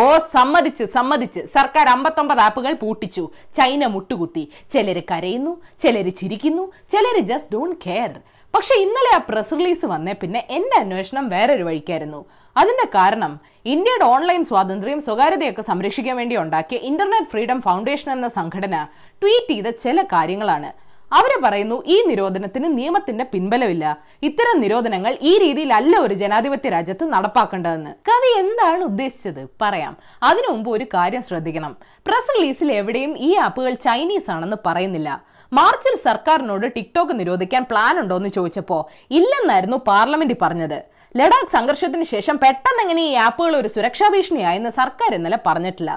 ഓ സമ്മതിച്ച് സമ്മതിച്ച്. സർക്കാർ അമ്പത്തൊമ്പത് ആപ്പുകൾ പൂട്ടിച്ചു. ചൈന മുട്ടുകുത്തി. ചിലര് കരയുന്നു ചിലര് ചിരിക്കുന്നു ചിലര് ജസ്റ്റ് ഡോണ്ട് കെയർ പക്ഷെ ഇന്നലെ ആ പ്രസ് റിലീസ് വന്നേ പിന്നെ എന്റെ അന്വേഷണം വേറൊരു വഴിക്കായിരുന്നു. അതിന്റെ കാരണം ഇന്ത്യയുടെ ഓൺലൈൻ സ്വാതന്ത്ര്യം സ്വകാര്യതയൊക്കെ സംരക്ഷിക്കാൻ വേണ്ടി ഉണ്ടാക്കിയ ഇന്റർനെറ്റ് ഫ്രീഡം ഫൗണ്ടേഷൻ എന്ന സംഘടന ട്വീറ്റ് ചെയ്ത ചില കാര്യങ്ങളാണ്. അവർ പറയുന്നു ഈ നിരോധനത്തിന് നിയമത്തിന്റെ പിൻബലമില്ല. ഇത്തരം നിരോധനങ്ങൾ ഈ രീതിയിലല്ല ഒരു ജനാധിപത്യ രാജ്യത്ത് നടപ്പാക്കേണ്ടതെന്ന്. കവി എന്താണ് ഉദ്ദേശിച്ചത്? പറയാം. അതിനു മുമ്പ് ഒരു കാര്യം ശ്രദ്ധിക്കണം. പ്രസ് റിലീസിൽ എവിടെയും ഈ ആപ്പുകൾ ചൈനീസ് ആണെന്ന് പറയുന്നില്ല. മാർച്ചിൽ സർക്കാരിനോട് ടിക്ടോക്ക് നിരോധിക്കാൻ പ്ലാൻ ഉണ്ടോ എന്ന് ചോദിച്ചപ്പോ ഇല്ലെന്നായിരുന്നു പാർലമെന്റ് പറഞ്ഞത്. ലഡാക്ക് സംഘർഷത്തിന് ശേഷം പെട്ടെന്ന് എങ്ങനെ ഈ ആപ്പുകൾ ഒരു സുരക്ഷാ ഭീഷണിയായെന്ന് സർക്കാർ ഇന്നലെ പറഞ്ഞിട്ടില്ല.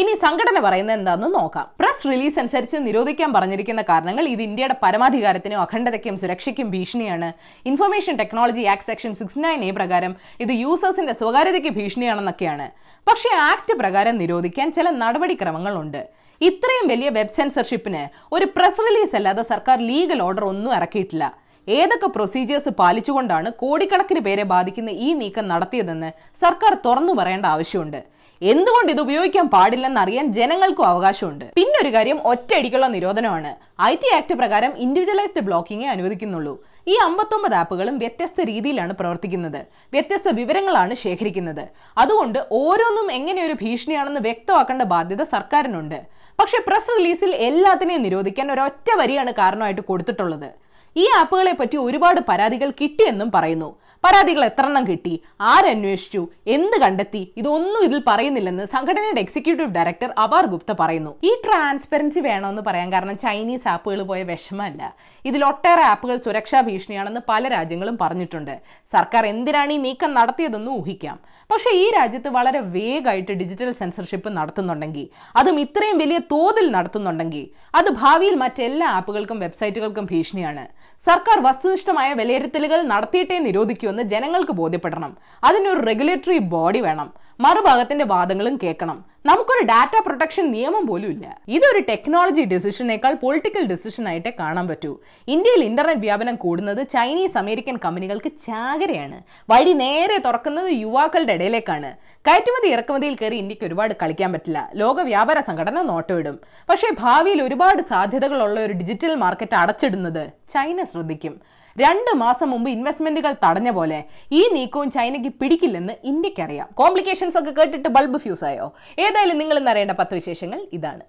ഇനി സംഘടന പറയുന്നത് എന്താണെന്ന് നോക്കാം. പ്രസ് റിലീസ് അനുസരിച്ച് നിരോധിക്കാൻ പറഞ്ഞിരിക്കുന്ന കാരണങ്ങൾ ഇത് ഇന്ത്യയുടെ പരമാധികാരത്തിനും അഖണ്ഡതയ്ക്കും സുരക്ഷയ്ക്കും ഭീഷണിയാണ്. Information technology act section six nine A പ്രകാരം ഇത് യൂസേഴ്സിന്റെ സ്വകാര്യതയ്ക്ക് ഭീഷണിയാണെന്നൊക്കെയാണ്. പക്ഷേ ആക്ട് പ്രകാരം നിരോധിക്കാൻ ചില നടപടിക്രമങ്ങളുണ്ട്. ഇത്രയും വലിയ വെബ് സെൻസർഷിപ്പിന് ഒരു പ്രസ് റിലീസ് അല്ലാതെ സർക്കാർ ലീഗൽ ഓർഡർ ഒന്നും ഇറക്കിയിട്ടില്ല. ഏതൊക്കെ പ്രൊസീജിയേഴ്സ് പാലിച്ചുകൊണ്ടാണ് കോടിക്കണക്കിന് പേരെ ബാധിക്കുന്ന ഈ നീക്കം നടത്തിയതെന്ന് സർക്കാർ തുറന്നു പറയേണ്ട ആവശ്യമുണ്ട്. എന്തുകൊണ്ട് ഇത് ഉപയോഗിക്കാൻ പാടില്ലെന്ന് അറിയാൻ ജനങ്ങൾക്കും അവകാശമുണ്ട്. പിന്നെ ഒരു കാര്യം ഒറ്റയടിക്കുള്ള നിരോധനമാണ്. ഐ ടി ആക്ട് പ്രകാരം ഇൻഡിവിജ്വലൈസ്ഡ് ബ്ലോക്കിംഗേ അനുവദിക്കുന്നുള്ളൂ. ഈ അമ്പത്തൊമ്പത് ആപ്പുകളും വ്യത്യസ്ത രീതിയിലാണ് പ്രവർത്തിക്കുന്നത്. വ്യത്യസ്ത വിവരങ്ങളാണ് ശേഖരിക്കുന്നത്. അതുകൊണ്ട് ഓരോന്നും എങ്ങനെ ഒരു ഭീഷണിയാണെന്ന് വ്യക്തമാക്കേണ്ട ബാധ്യത സർക്കാരിനുണ്ട്. പക്ഷെ പ്രസ് റിലീസിൽ എല്ലാത്തിനെയും നിരോധിക്കാൻ ഒരൊറ്റ വരിയാണ് കാരണമായിട്ട് കൊടുത്തിട്ടുള്ളത്. ഈ ആപ്പുകളെ പറ്റി ഒരുപാട് പരാതികൾ കിട്ടിയെന്നും പറയുന്നു. പരാതികൾ എത്രണ്ണം കിട്ടി? ആരന്വേഷിച്ചു എന്ത് കണ്ടെത്തി? ഇതൊന്നും ഇതിൽ പറയുന്നില്ലെന്ന് സംഘടനയുടെ എക്സിക്യൂട്ടീവ് ഡയറക്ടർ അവാർ ഗുപ്ത പറയുന്നു. ഈ ട്രാൻസ്പെറൻസി വേണമെന്ന് പറയാൻ കാരണം ചൈനീസ് ആപ്പുകൾ പോയ വിഷമമല്ല. ഇതിൽ ഒട്ടേറെ ആപ്പുകൾ സുരക്ഷാ ഭീഷണിയാണെന്ന് പല രാജ്യങ്ങളും പറഞ്ഞിട്ടുണ്ട്. സർക്കാർ എന്തിനാണ് ഈ നീക്കം നടത്തിയതെന്ന് ഊഹിക്കാം. പക്ഷേ ഈ രാജ്യത്ത് വളരെ വേഗമായിട്ട് ഡിജിറ്റൽ സെൻസർഷിപ്പ് നടത്തുന്നുണ്ടെങ്കിൽ അതും ഇത്രയും വലിയ തോതിൽ നടത്തുന്നുണ്ടെങ്കിൽ അത് ഭാവിയിൽ മറ്റെല്ലാ ആപ്പുകൾക്കും വെബ്സൈറ്റുകൾക്കും ഭീഷണിയാണ്. സർക്കാർ വസ്തുനിഷ്ഠമായ വിലയിരുത്തലുകൾ നടത്തിയിട്ടേ നിരോധിക്കുമെന്ന് ജനങ്ങൾക്ക് ബോധ്യപ്പെടണം. അതിനൊരു റെഗുലേറ്ററി ബോഡി വേണം. മറുഭാഗത്തിന്റെ വാദങ്ങളും കേൾക്കണം. നമുക്കൊരു ഡാറ്റ പ്രൊട്ടക്ഷൻ നിയമം പോലും ഇല്ല. ഇതൊരു ടെക്നോളജി ഡിസിഷനേക്കാൾ പൊളിറ്റിക്കൽ ഡിസിഷൻ ആയിട്ടേ കാണാൻ പറ്റൂ. ഇന്ത്യയിൽ ഇന്റർനെറ്റ് വ്യാപനം കൂടുന്നത് ചൈനീസ് അമേരിക്കൻ കമ്പനികൾക്ക് ചാകരയാണ്. വഴി നേരെ തുറക്കുന്നത് യുവാക്കളുടെ ഇടയിലേക്കാണ്. കയറ്റുമതി ഇറക്കുമതിയിൽ കയറി ഇന്ത്യയ്ക്ക് ഒരുപാട് കളിക്കാൻ പറ്റില്ല. ലോക വ്യാപാര സംഘടന നോട്ടമിടും. പക്ഷേ ഭാവിയിൽ ഒരുപാട് സാധ്യതകളുള്ള ഒരു ഡിജിറ്റൽ മാർക്കറ്റ് അടച്ചിടുന്നത് ചൈന ശ്രദ്ധിക്കും. രണ്ട് മാസം മുമ്പ് ഇൻവെസ്റ്റ്മെന്റുകൾ തടഞ്ഞ പോലെ ഈ നീക്കവും ചൈനയ്ക്ക് പിടിക്കില്ലെന്ന് ഇന്ത്യക്കറിയാം. കോംപ്ലിക്കേഷൻസ് ഒക്കെ കേട്ടിട്ട് ബൾബ് ഫ്യൂസ് ആയോ? ഏതായാലും നിങ്ങൾ ഇന്നറിയേണ്ട പത്ത് വിശേഷങ്ങൾ ഇതാണ്.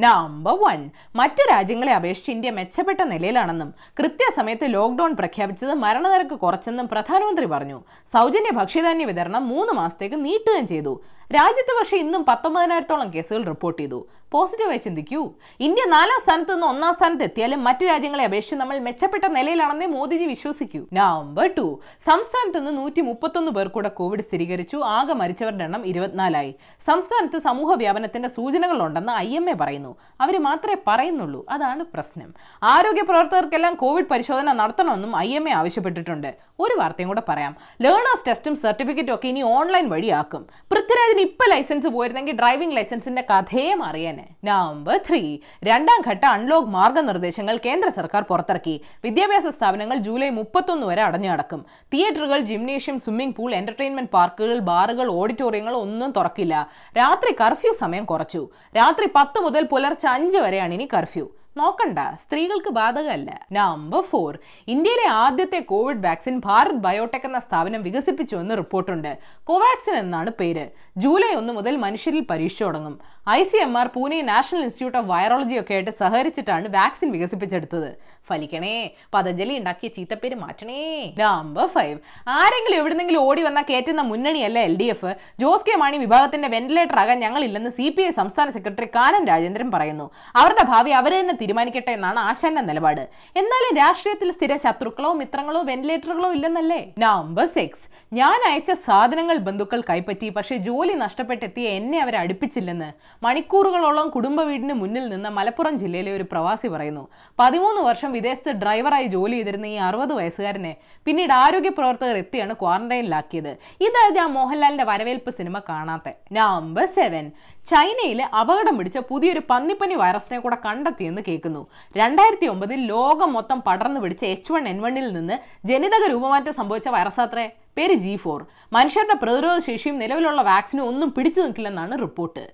നമ്പർ വൺ മറ്റ് രാജ്യങ്ങളെ അപേക്ഷിച്ച് ഇന്ത്യ മെച്ചപ്പെട്ട നിലയിലാണെന്നും കൃത്യസമയത്ത് ലോക്ക്ഡൌൺ പ്രഖ്യാപിച്ചത് മരണനിരക്ക് കുറച്ചെന്നും പ്രധാനമന്ത്രി പറഞ്ഞു. സൗജന്യ ഭക്ഷ്യധാന്യ വിതരണം മൂന്ന് മാസത്തേക്ക് നീട്ടുകയും ചെയ്തു. രാജ്യത്ത് പക്ഷേ ഇന്നും പത്തൊമ്പതിനായിരത്തോളം കേസുകൾ റിപ്പോർട്ട് ചെയ്തു. പോസിറ്റീവായി ചിന്തിക്കൂ. ഇന്ത്യ നാലാം സ്ഥാനത്ത് നിന്ന് ഒന്നാം സ്ഥാനത്ത് എത്തിയാലും മറ്റ് രാജ്യങ്ങളെ അപേക്ഷിച്ച് നമ്മൾ മെച്ചപ്പെട്ട നിലയിലാണെന്നേ മോദിജി വിശ്വസിക്കൂ. നമ്പർ ടു സംസ്ഥാനത്ത് നിന്ന് നൂറ്റി മുപ്പത്തൊന്ന് പേർ കൂടെ കോവിഡ് സ്ഥിരീകരിച്ചു. ആകെ മരിച്ചവരുടെ എണ്ണം ഇരുപത്തിനാലായി. സംസ്ഥാനത്ത് സമൂഹ വ്യാപനത്തിന്റെ സൂചനകളുണ്ടെന്ന് ഐ എം എ പറയുന്നു. അവർ മാത്രമേ പറയുന്നുള്ളൂ. അതാണ് പ്രശ്നം. ആരോഗ്യ പ്രവർത്തകർക്കെല്ലാം കോവിഡ് പരിശോധന നടത്തണമെന്നും ഐ എം എ ആവശ്യപ്പെട്ടിട്ടുണ്ട്. ഒരു വാർത്തയും കൂടെ പറയാം. ലേണേഴ്സ് ടെസ്റ്റും സർട്ടിഫിക്കറ്റും ഒക്കെ ഇനി ഓൺലൈൻ വഴിയാക്കും. പൃഥ്വിരാജിന് ഇപ്പൊ ലൈസൻസ് പോയിരുന്നെങ്കിൽ ഡ്രൈവിംഗ് ലൈസൻസിന്റെ കഥയെ അറിയാനെ നമ്പർ ത്രീ രണ്ടാം ഘട്ട അൺലോക്ക് മാർഗനിർദ്ദേശങ്ങൾ കേന്ദ്ര സർക്കാർ പുറത്തിറക്കി. വിദ്യാഭ്യാസ സ്ഥാപനങ്ങൾ ജൂലൈ മുപ്പത്തൊന്ന് വരെ അടഞ്ഞു നടക്കും തിയേറ്ററുകൾ ജിംനേഷ്യം സ്വിമ്മിംഗ് പൂൾ എന്റർടൈൻമെന്റ് പാർക്കുകൾ ബാറുകൾ ഓഡിറ്റോറിയങ്ങൾ ഒന്നും തുറക്കില്ല. രാത്രി കർഫ്യൂ സമയം കുറച്ചു. രാത്രി പത്ത് മുതൽ പുലർച്ചെ അഞ്ച് വരെയാണ് ഇനി കർഫ്യൂ നോക്കണ്ട. സ്ത്രീകൾക്ക് ബാധകമല്ല. നമ്പർ ഫോർ ഇന്ത്യയിലെ ആദ്യത്തെ കോവിഡ് വാക്സിൻ ഭാരത് ബയോടെക് എന്ന സ്ഥാപനം വികസിപ്പിച്ചു എന്ന് റിപ്പോർട്ടുണ്ട്. കോവാക്സിൻ എന്നാണ് പേര്. ജൂലൈ ഒന്ന് മുതൽ മനുഷ്യരിൽ പരീക്ഷ തുടങ്ങും. I C M R Pune national institute of virology ഒക്കെ ആയിട്ട് സഹകരിച്ചിട്ടാണ് വാക്സിൻ വികസിപ്പിച്ചെടുത്തത്. ഫലിക്കണേ പതഞ്ജലി ഉണ്ടാക്കിയ ചീത്തപ്പേര് മാറ്റണേ. നമ്പർ ഫൈവ് ആരെങ്കിലും എവിടുന്നെങ്കിലും ഓടി വന്നാൽ കയറ്റുന്ന മുന്നണിയല്ല L D F? Jose K Mani വിഭാഗത്തിന്റെ വെന്റിലേറ്റർ ആകാൻ ഞങ്ങളില്ലെന്ന് സി പി ഐ സംസ്ഥാന സെക്രട്ടറി കാനൻ രാജേന്ദ്രൻ പറയുന്നു. അവരുടെ ഭാവി അവരെ തന്നെ തീരുമാനിക്കട്ടെ എന്നാണ് ആശാന്റെ നിലപാട്. എന്നാലും രാഷ്ട്രീയത്തിൽ സ്ഥിര ശത്രുക്കളോ മിത്രങ്ങളോ വെന്റിലേറ്ററുകളോ ഇല്ലെന്നല്ലേ? നമ്പർ സിക്സ് ഞാൻ അയച്ച സാധനങ്ങൾ ബന്ധുക്കൾ കൈപ്പറ്റി പക്ഷെ ജോലി നഷ്ടപ്പെട്ടെത്തിയ എന്നെ അവർ അടുപ്പിച്ചില്ലെന്ന്. മണിക്കൂറുകളോളം കുടുംബ വീടിന് മുന്നിൽ നിന്ന് മലപ്പുറം ജില്ലയിലെ ഒരു പ്രവാസി പറയുന്നു. പതിമൂന്ന് വർഷം വിദേശത്ത് ഡ്രൈവറായി ജോലി ചെയ്തിരുന്ന ഈ അറുപത് വയസ്സുകാരനെ പിന്നീട് ആരോഗ്യ പ്രവർത്തകർ എത്തിയാണ് ക്വാറന്റൈനിലാക്കിയത്. ഇതായത് ആ മോഹൻലാലിന്റെ വരവേൽപ്പ് സിനിമ കാണാത്ത. നമ്പർ സെവൻ ചൈനയിലെ അപകടം പിടിച്ച പുതിയൊരു പന്നിപ്പനി വൈറസിനെ കൂടെ കണ്ടെത്തിയെന്ന് കേൾക്കുന്നു. രണ്ടായിരത്തി ഒമ്പതിൽ ലോകം മൊത്തം പടർന്നു പിടിച്ച എച്ച് വൺ എൻ വണ്ണിൽ നിന്ന് ജനിതക രൂപമാറ്റം സംഭവിച്ച വൈറസാത്രേ പേര് ജി ഫോർ മനുഷ്യരുടെ പ്രതിരോധ ശേഷിയും നിലവിലുള്ള വാക്സിനും ഒന്നും പിടിച്ചു നിൽക്കില്ലെന്നാണ് റിപ്പോർട്ട്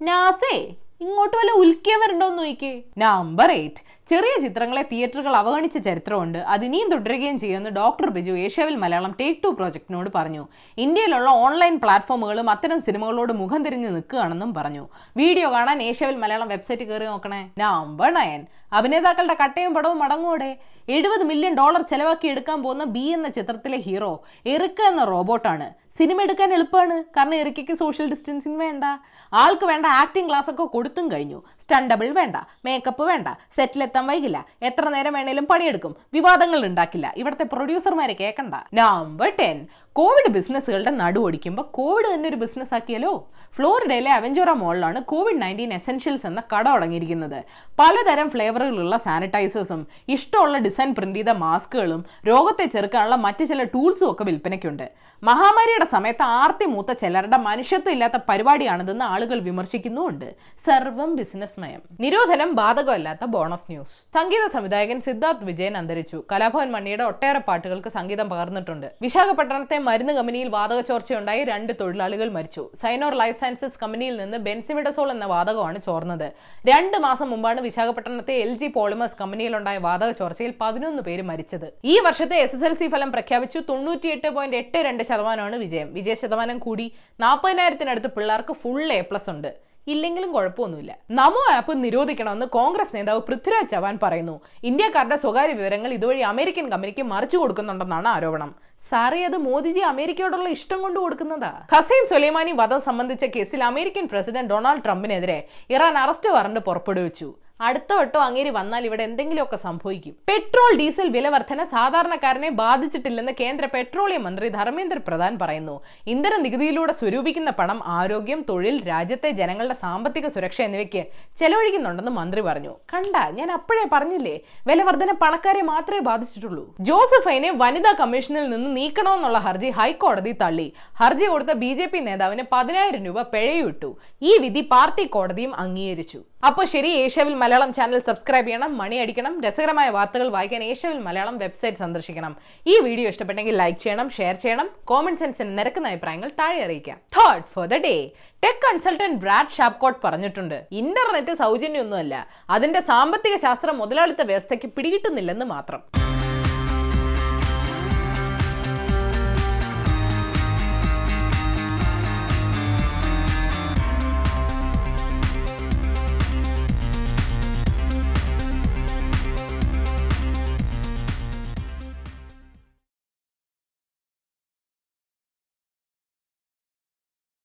നാസേ ഇങ്ങോട്ട് വല്ല ഉൽക്കിയവരുണ്ടോന്ന് നോക്കിയേ. നമ്പർ എയ്റ്റ് ചെറിയ ചിത്രങ്ങളെ തിയേറ്ററുകൾ അവഗണിച്ച ചരിത്രമുണ്ട്. അത് ഇനിയും തുടരുകയും ചെയ്യുമെന്ന് ഡോക്ടർ ബിജു ഏഷ്യാവിൽ മലയാളം ടേക്ക് ടു പ്രോജക്റ്റിനോട് പറഞ്ഞു. ഇന്ത്യയിലുള്ള ഓൺലൈൻ പ്ലാറ്റ്ഫോമുകളും അത്തരം സിനിമകളോട് മുഖം തിരിഞ്ഞ് നിൽക്കുകയാണെന്നും പറഞ്ഞു. വീഡിയോ കാണാൻ ഏഷ്യാവിൽ മലയാളം വെബ്സൈറ്റ് കയറി നോക്കണേ. നമ്പർ നയൻ അഭിനേതാക്കളുടെ കട്ടയും പടവും മടങ്ങൂടെ എഴുപത് മില്യൺ ഡോളർ ചെലവാക്കി എടുക്കാൻ പോകുന്ന ബി എന്ന ചിത്രത്തിലെ ഹീറോ എറുക്ക എന്ന റോബോട്ടാണ് സിനിമ എടുക്കാൻ എളുപ്പമാണ്. കാരണം എറിക്കയ്ക്ക് സോഷ്യൽ ഡിസ്റ്റൻസിങ് വേണ്ട. ആൾക്ക് വേണ്ട ആക്ടിംഗ് ക്ലാസ് ഒക്കെ കൊടുത്തും കഴിഞ്ഞു. സ്റ്റണ്ടബിൾ വേണ്ട മേക്കപ്പ് വേണ്ട സെറ്റിലെത്താൻ വൈകില്ല. എത്ര നേരം വേണേലും പണിയെടുക്കും. വിവാദങ്ങൾ ഉണ്ടാക്കില്ല. ഇവിടുത്തെ പ്രൊഡ്യൂസർമാരെ കേൾക്കണ്ട നമ്പർ ടെൻ കോവിഡ് ബിസിനസ്സുകളുടെ നടുവൊടിക്കുമ്പോൾ കോവിഡ് തന്നെ ഒരു ബിസിനസ് ആക്കിയാലോ? ഫ്ലോറിഡയിലെ അവഞ്ചോറ മോളിലാണ് കോവിഡ് നയന്റീൻ എസെൻഷ്യൽസ് എന്ന കട തുടങ്ങിയിരിക്കുന്നത്. പലതരം ഫ്ലേവറുകളുള്ള സാനിറ്റൈസേഴ്സും ഇഷ്ടമുള്ള ഡിസൈൻ പ്രിന്റ് ചെയ്ത മാസ്കുകളും രോഗത്തെ ചെറുക്കാനുള്ള മറ്റു ചില ടൂൾസും ഒക്കെ വിൽപ്പനയ്ക്കുണ്ട്. മഹാമാരിയുടെ സമയത്ത് ആർത്തി മൂത്ത ചിലരുടെ മനുഷ്യത്വം ഇല്ലാത്ത പരിപാടിയാണിതെന്ന് ആളുകൾ വിമർശിക്കുന്നുമുണ്ട്. സർവം ബിസിനസ് മയം നിരോധനം ബാധകമല്ലാത്ത ബോണസ് ന്യൂസ്. സംഗീത സംവിധായകൻ സിദ്ധാർത്ഥ് വിജയൻ അന്തരിച്ചു. കലാഭവൻ മണിയുടെ ഒട്ടേറെ പാട്ടുകൾക്ക് സംഗീതം പകർന്നിട്ടുണ്ട്. വിശാഖപട്ടണത്തെ മരുന്ന് കമ്പനിയിൽ വാതക ചോർച്ചയുണ്ടായി. രണ്ട് തൊഴിലാളികൾ മരിച്ചു. സൈനോർ ലൈഫ് സയൻസസ് കമ്പനിയിൽ നിന്ന് ബെൻസിമിഡസോൾ എന്ന വാതകമാണ് ചോർന്നത്. രണ്ട് മാസം മുമ്പാണ് വിശാഖപട്ടണത്തെ എൽ ജി പോളിമേഴ്സ് കമ്പനിയിലുണ്ടായ വാതക ചോർച്ചയിൽ പതിനൊന്ന് പേര് മരിച്ചത്. ഈ വർഷത്തെ എസ് എസ് എൽ സി ഫലം പ്രഖ്യാപിച്ചു. തൊണ്ണൂറ്റിയെട്ട് പോയിന്റ് എട്ട് രണ്ട് ശതമാനമാണ് വിജയം. വിജയ ശതമാനം കൂടി. നാൽപ്പതിനായിരത്തിനടുത്ത് പിള്ളേർക്ക് ഫുൾ എ പ്ലസ് ഉണ്ട്. ഇല്ലെങ്കിലും കുഴപ്പമൊന്നുമില്ല. നമോ ആപ്പ് നിരോധിക്കണമെന്ന് കോൺഗ്രസ് നേതാവ് പൃഥ്വിരാജ് ചവാൻ പറയുന്നു. ഇന്ത്യക്കാരുടെ സ്വകാര്യ വിവരങ്ങൾ ഇതുവഴി അമേരിക്കൻ കമ്പനിക്ക് മറിച്ചു കൊടുക്കുന്നുണ്ടെന്നാണ് ആരോപണം. സാറേ അത് മോദിജി അമേരിക്കയോടുള്ള ഇഷ്ടം കൊണ്ട് കൊടുക്കുന്നതാ. ഖസീം സുലൈമാനി വധം സംബന്ധിച്ച കേസിൽ അമേരിക്കൻ പ്രസിഡന്റ് ഡൊണാൾഡ് ട്രംപിനെതിരെ ഇറാൻ അറസ്റ്റ് വാറണ്ട് പുറപ്പെടുവിച്ചു. അടുത്ത വട്ടം അങ്ങേരി വന്നാൽ ഇവിടെ എന്തെങ്കിലുമൊക്കെ സംഭവിക്കും. പെട്രോൾ ഡീസൽ വില വർധന സാധാരണക്കാരനെ ബാധിച്ചിട്ടില്ലെന്ന് കേന്ദ്ര പെട്രോളിയം മന്ത്രി ധർമ്മേന്ദ്ര പ്രധാൻ പറയുന്നു. ഇന്ധന നികുതിയിലൂടെ സ്വരൂപിക്കുന്ന പണം ആരോഗ്യം തൊഴിൽ രാജ്യത്തെ ജനങ്ങളുടെ സാമ്പത്തിക സുരക്ഷ എന്നിവയ്ക്ക് ചെലവഴിക്കുന്നുണ്ടെന്ന് മന്ത്രി പറഞ്ഞു. കണ്ട ഞാൻ അപ്പോഴേ പറഞ്ഞില്ലേ വില വർധന പണക്കാരെ മാത്രമേ ബാധിച്ചിട്ടുള്ളൂ. ജോസഫൈനെ വനിതാ കമ്മീഷനിൽ നിന്ന് നീക്കണമെന്നുള്ള ഹർജി ഹൈക്കോടതി തള്ളി. ഹർജി കൊടുത്ത ബി ജെ പി നേതാവിന് പതിനായിരം രൂപ പിഴയിട്ടു ഈ വിധി പാർട്ടി കോടതിയും അംഗീകരിച്ചു. അപ്പോൾ ശരി ഏഷ്യാവിൽ മലയാളം ചാനൽ സബ്സ്ക്രൈബ് ചെയ്യണം മണി അടിക്കണം രസകരമായ വാർത്തകൾ വായിക്കാൻ ഏഷ്യവിൽ മലയാളം വെബ്സൈറ്റ് സന്ദർശിക്കണം. ഈ വീഡിയോ ഇഷ്ടപ്പെട്ടെങ്കിൽ ലൈക്ക് ചെയ്യണം ഷെയർ ചെയ്യണം കോമൺ സെൻസിന് നിരക്കുന്ന അഭിപ്രായങ്ങൾ താഴെ അറിയിക്കാം. Third for the day tech consultant Brad Shapcott പറഞ്ഞിട്ടുണ്ട് ഇന്റർനെറ്റ് സൗജന്യമൊന്നുമല്ല അതിന്റെ സാമ്പത്തിക ശാസ്ത്രം മുതലാളിത്ത വ്യവസ്ഥയ്ക്ക് പിടികിട്ടുന്നില്ലെന്ന് മാത്രം.